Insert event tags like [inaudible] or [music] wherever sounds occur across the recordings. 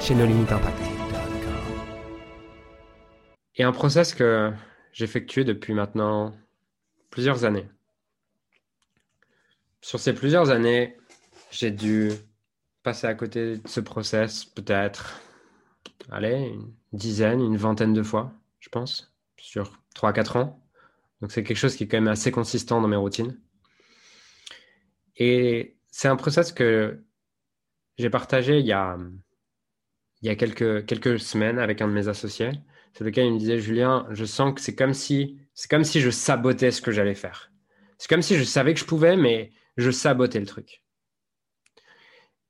chez nos limites impact. Et un process que j'effectue depuis maintenant plusieurs années. Sur ces plusieurs années, j'ai dû passer à côté de ce process peut-être, allez, une dizaine, une vingtaine de fois, je pense, sur 3-4 ans. Donc c'est quelque chose qui est quand même assez consistant dans mes routines. Et c'est un process que j'ai partagé il y a il y a quelques, quelques semaines avec un de mes associés, sur lequel il me disait Julien, je sens que c'est comme si c'est comme si je sabotais ce que j'allais faire. C'est comme si je savais que je pouvais, mais je sabotais le truc.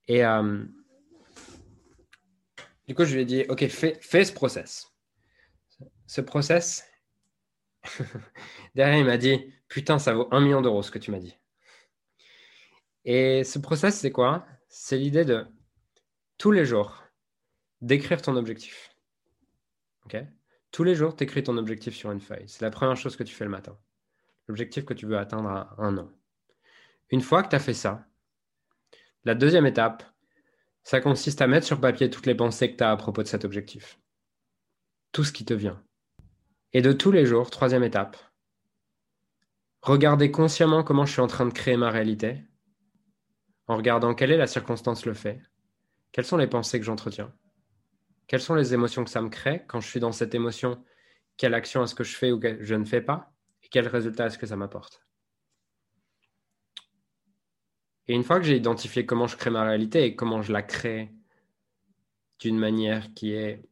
Et euh, du coup, je lui ai dit Ok, fais, fais ce process. Ce process, [laughs] derrière, il m'a dit Putain, ça vaut un million d'euros ce que tu m'as dit. Et ce process, c'est quoi? C'est l'idée de tous les jours, d'écrire ton objectif. Tous les jours, tu écris ton objectif sur une feuille. C'est la première chose que tu fais le matin. L'objectif que tu veux atteindre à un an. Une fois que tu as fait ça, la deuxième étape, ça consiste à mettre sur papier toutes les pensées que tu as à propos de cet objectif. Tout ce qui te vient. Et de tous les jours, troisième étape, regarder consciemment comment je suis en train de créer ma réalité, en regardant quelle est la circonstance le fait, quelles sont les pensées que j'entretiens, quelles sont les émotions que ça me crée Quand je suis dans cette émotion, quelle action est-ce que je fais ou que je ne fais pas? Et quel résultat est-ce que ça m'apporte? Et une fois que j'ai identifié comment je crée ma réalité et comment je la crée d'une manière qui est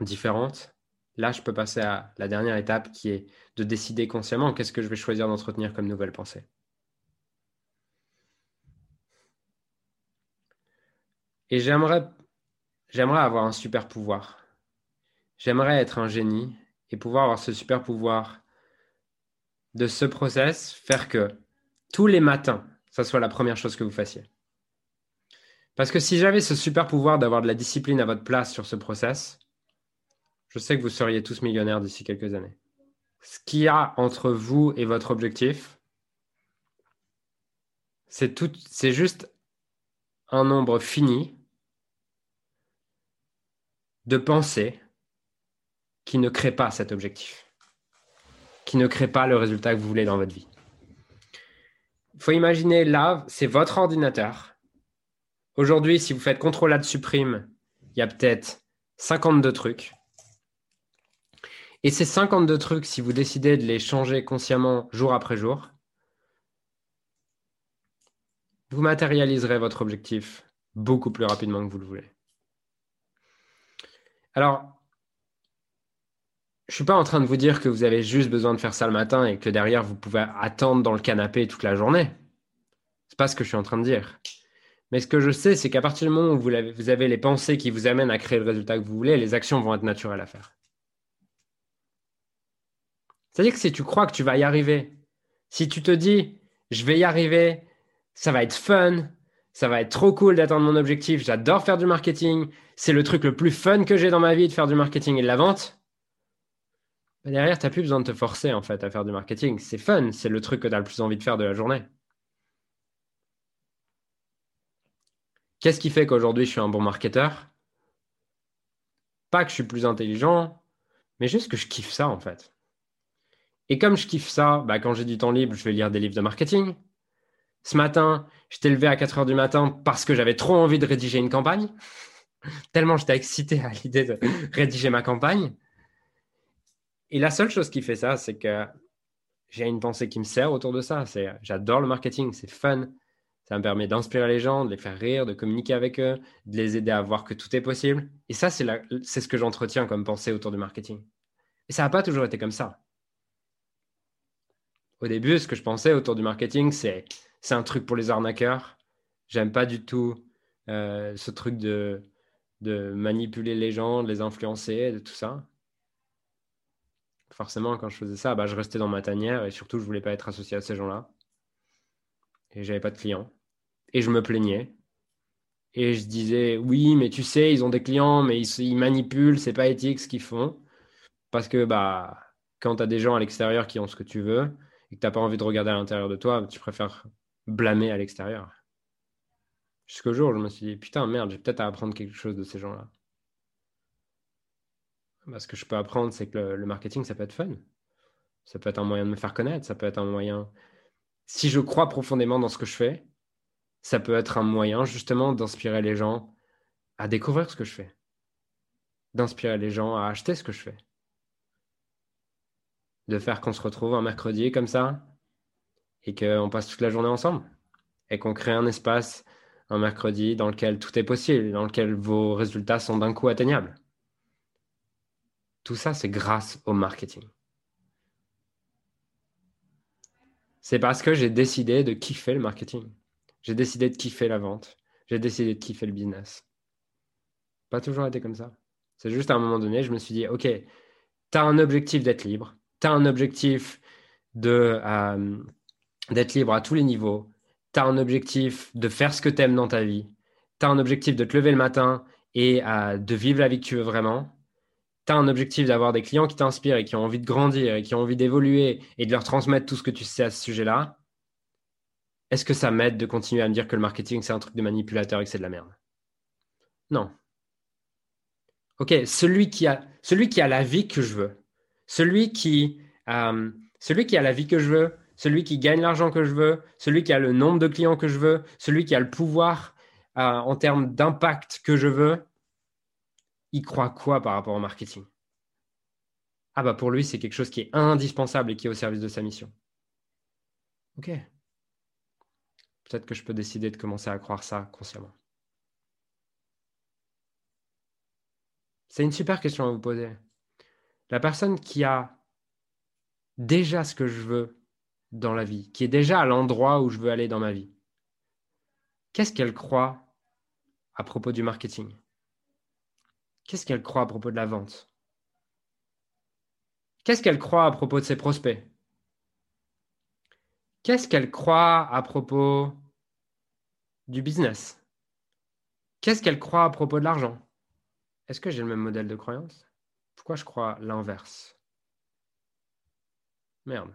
différente, là, je peux passer à la dernière étape qui est de décider consciemment qu'est-ce que je vais choisir d'entretenir comme nouvelle pensée. Et j'aimerais J'aimerais avoir un super pouvoir. J'aimerais être un génie et pouvoir avoir ce super pouvoir de ce process, faire que tous les matins, ça soit la première chose que vous fassiez. Parce que si j'avais ce super pouvoir d'avoir de la discipline à votre place sur ce process, je sais que vous seriez tous millionnaires d'ici quelques années. Ce qu'il y a entre vous et votre objectif, c'est juste un nombre fini de penser qui ne crée pas cet objectif, qui ne crée pas le résultat que vous voulez dans votre vie. Il faut imaginer là, c'est votre ordinateur. Aujourd'hui, si vous faites CTRL de supprime, il y a peut-être 52 trucs. Et ces 52 trucs, si vous décidez de les changer consciemment jour après jour, vous matérialiserez votre objectif beaucoup plus rapidement que vous le voulez. Alors, je ne suis pas en train de vous dire que vous avez juste besoin de faire ça le matin et que derrière, vous pouvez attendre dans le canapé toute la journée. Ce n'est pas ce que je suis en train de dire. Mais ce que je sais, c'est qu'à partir du moment où vous avez, vous avez les pensées qui vous amènent à créer le résultat que vous voulez, les actions vont être naturelles à faire. C'est-à-dire que si tu crois que tu vas y arriver, si tu te dis, je vais y arriver, ça va être fun, ça va être trop cool d'atteindre mon objectif, j'adore faire du marketing, c'est le truc le plus fun que j'ai dans ma vie de faire du marketing et de la vente. Derrière, tu n'as plus besoin de te forcer en fait à faire du marketing. C'est fun, c'est le truc que tu as le plus envie de faire de la journée. Qu'est-ce qui fait qu'aujourd'hui je suis un bon marketeur? Pas que je suis plus intelligent, mais juste que je kiffe ça en fait. Et comme je kiffe ça, bah, quand j'ai du temps libre, je vais lire des livres de marketing. Ce matin, j'étais levé à 4 heures du matin parce que j'avais trop envie de rédiger une campagne. [laughs] Tellement j'étais excité à l'idée de [laughs] rédiger ma campagne. Et la seule chose qui fait ça, c'est que j'ai une pensée qui me sert autour de ça. J'adore le marketing, c'est fun. Ça me permet d'inspirer les gens, de les faire rire, de communiquer avec eux, de les aider à voir que tout est possible. Et ça, c'est, c'est ce que j'entretiens comme pensée autour du marketing. Et ça n'a pas toujours été comme ça. Au début, ce que je pensais autour du marketing, c'est c'est un truc pour les arnaqueurs. J'aime pas du tout euh, ce truc de, manipuler les gens, de les influencer, de tout ça. Forcément, quand je faisais ça, bah, je restais dans ma tanière et surtout, je voulais pas être associé à ces gens-là. Et j'avais pas de clients. Et je me plaignais. Et je disais, oui, mais tu sais, ils ont des clients, mais ils, ils manipulent, c'est pas éthique ce qu'ils font. Parce que bah, quand tu as des gens à l'extérieur qui ont ce que tu veux et que tu n'as pas envie de regarder à l'intérieur de toi, tu préfères blâmer à l'extérieur. Jusqu'au jour où je me suis dit, putain, merde, j'ai peut-être à apprendre quelque chose de ces gens-là. Ce que je peux apprendre, c'est que le, marketing, ça peut être fun. Ça peut être un moyen de me faire connaître, ça peut être un moyen. Si je crois profondément dans ce que je fais, ça peut être un moyen justement d'inspirer les gens à découvrir ce que je fais, d'inspirer les gens à acheter ce que je fais, de faire qu'on se retrouve un mercredi comme ça et qu'on passe toute la journée ensemble et qu'on crée un espace un mercredi dans lequel tout est possible, dans lequel vos résultats sont d'un coup atteignables. Tout ça, c'est grâce au marketing. C'est parce que j'ai décidé de kiffer le marketing. J'ai décidé de kiffer la vente. J'ai décidé de kiffer le business. Pas toujours été comme ça. C'est juste à un moment donné, je me suis dit, OK, tu as un objectif d'être libre. Tu as un objectif de, euh, d'être libre à tous les niveaux. Tu as un objectif de faire ce que tu aimes dans ta vie, tu as un objectif de te lever le matin et de vivre la vie que tu veux vraiment, tu as un objectif d'avoir des clients qui t'inspirent et qui ont envie de grandir et qui ont envie d'évoluer et de leur transmettre tout ce que tu sais à ce sujet-là, est-ce que ça m'aide de continuer à me dire que le marketing, c'est un truc de manipulateur et que c'est de la merde? Non. Ok, celui qui, a, la vie que je veux, euh, celui qui a la vie que je veux, celui qui gagne l'argent que je veux, celui qui a le nombre de clients que je veux, celui qui a le pouvoir euh, en termes d'impact que je veux, il croit quoi par rapport au marketing? Ah bah pour lui, c'est quelque chose qui est indispensable et qui est au service de sa mission. Ok. Peut-être que je peux décider de commencer à croire ça consciemment. C'est une super question à vous poser. La personne qui a déjà ce que je veux dans la vie, qui est déjà à l'endroit où je veux aller dans ma vie. Qu'est-ce qu'elle croit à propos du marketing? Qu'est-ce qu'elle croit à propos de la vente? Qu'est-ce qu'elle croit à propos de ses prospects? Qu'est-ce qu'elle croit à propos du business? Qu'est-ce qu'elle croit à propos de l'argent? Est-ce que j'ai le même modèle de croyance? Pourquoi je crois l'inverse? Merde.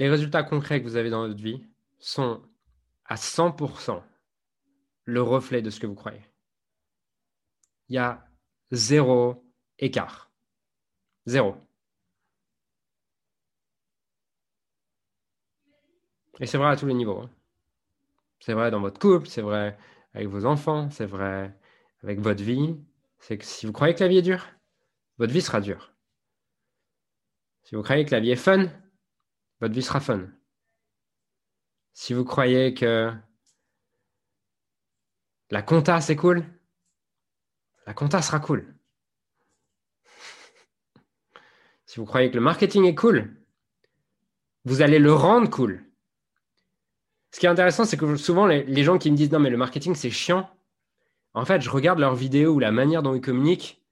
Les résultats concrets que vous avez dans votre vie sont à 100% le reflet de ce que vous croyez. Il y a zéro écart. Zéro. Et c'est vrai à tous les niveaux. Hein. C'est vrai dans votre couple, c'est vrai avec vos enfants, c'est vrai avec votre vie. Si vous croyez que la vie est dure, votre vie sera dure. Si vous croyez que la vie est fun, votre vie sera fun. Si vous croyez que la compta c'est cool, la compta sera cool. [laughs] Si vous croyez que le marketing est cool, vous allez le rendre cool. Ce qui est intéressant, c'est que souvent les, gens qui me disent non mais le marketing c'est chiant, en fait je regarde leurs vidéos ou la manière dont ils communiquent,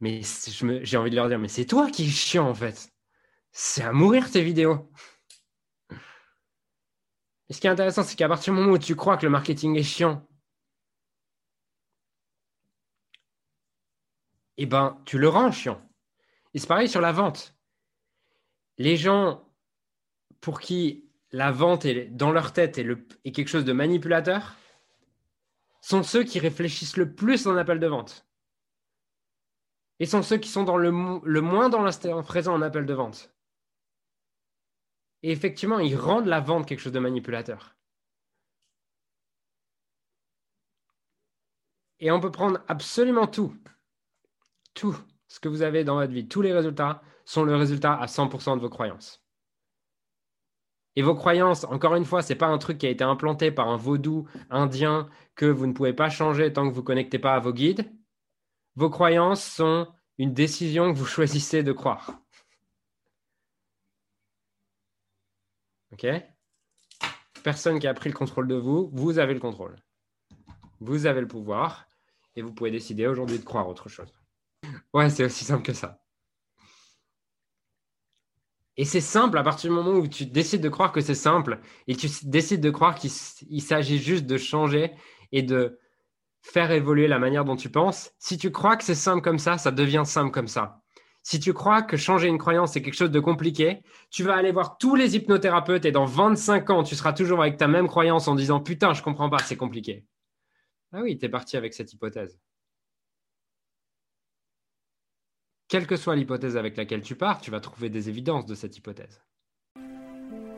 mais j'ai envie de leur dire mais c'est toi qui es chiant en fait c'est à mourir tes vidéos. Et ce qui est intéressant, c'est qu'à partir du moment où tu crois que le marketing est chiant, eh ben, tu le rends chiant. Et c'est pareil sur la vente. Les gens pour qui la vente est dans leur tête est, quelque chose de manipulateur sont ceux qui réfléchissent le plus en appel de vente. Et sont ceux qui sont dans le, le moins dans l'instant présent en appel de vente. Et effectivement, ils rendent la vente quelque chose de manipulateur. Et on peut prendre absolument tout. Tout ce que vous avez dans votre vie, tous les résultats sont le résultat à 100% de vos croyances. Et vos croyances, encore une fois, ce n'est pas un truc qui a été implanté par un vaudou indien que vous ne pouvez pas changer tant que vous ne connectez pas à vos guides. Vos croyances sont une décision que vous [laughs] choisissez de croire. OK? Personne qui a pris le contrôle de vous. Vous avez le contrôle. Vous avez le pouvoir et vous pouvez décider aujourd'hui de croire autre chose. Ouais, c'est aussi simple que ça. Et c'est simple à partir du moment où tu décides de croire que c'est simple et tu décides de croire qu'il s'agit juste de changer et de faire évoluer la manière dont tu penses. Si tu crois que c'est simple comme ça, ça devient simple comme ça. Si tu crois que changer une croyance, c'est quelque chose de compliqué, tu vas aller voir tous les hypnothérapeutes et dans 25 ans, tu seras toujours avec ta même croyance en disant Putain, je comprends pas, c'est compliqué. Ah oui, tu es parti avec cette hypothèse. Quelle que soit l'hypothèse avec laquelle tu pars, tu vas trouver des évidences de cette hypothèse.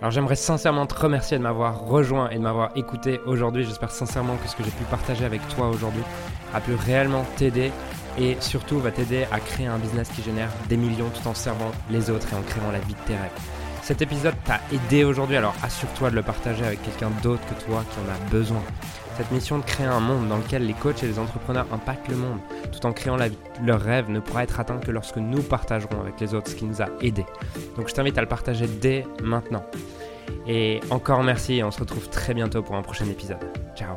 Alors j'aimerais sincèrement te remercier de m'avoir rejoint et de m'avoir écouté aujourd'hui. J'espère sincèrement que ce que j'ai pu partager avec toi aujourd'hui a pu réellement t'aider et surtout va t'aider à créer un business qui génère des millions tout en servant les autres et en créant la vie de tes rêves. Cet épisode t'a aidé aujourd'hui, alors assure-toi de le partager avec quelqu'un d'autre que toi qui en a besoin. Cette mission de créer un monde dans lequel les coachs et les entrepreneurs impactent le monde tout en créant la vie, leur rêve ne pourra être atteint que lorsque nous partagerons avec les autres ce qui nous a aidés. Donc je t'invite à le partager dès maintenant. Et encore merci et on se retrouve très bientôt pour un prochain épisode. Ciao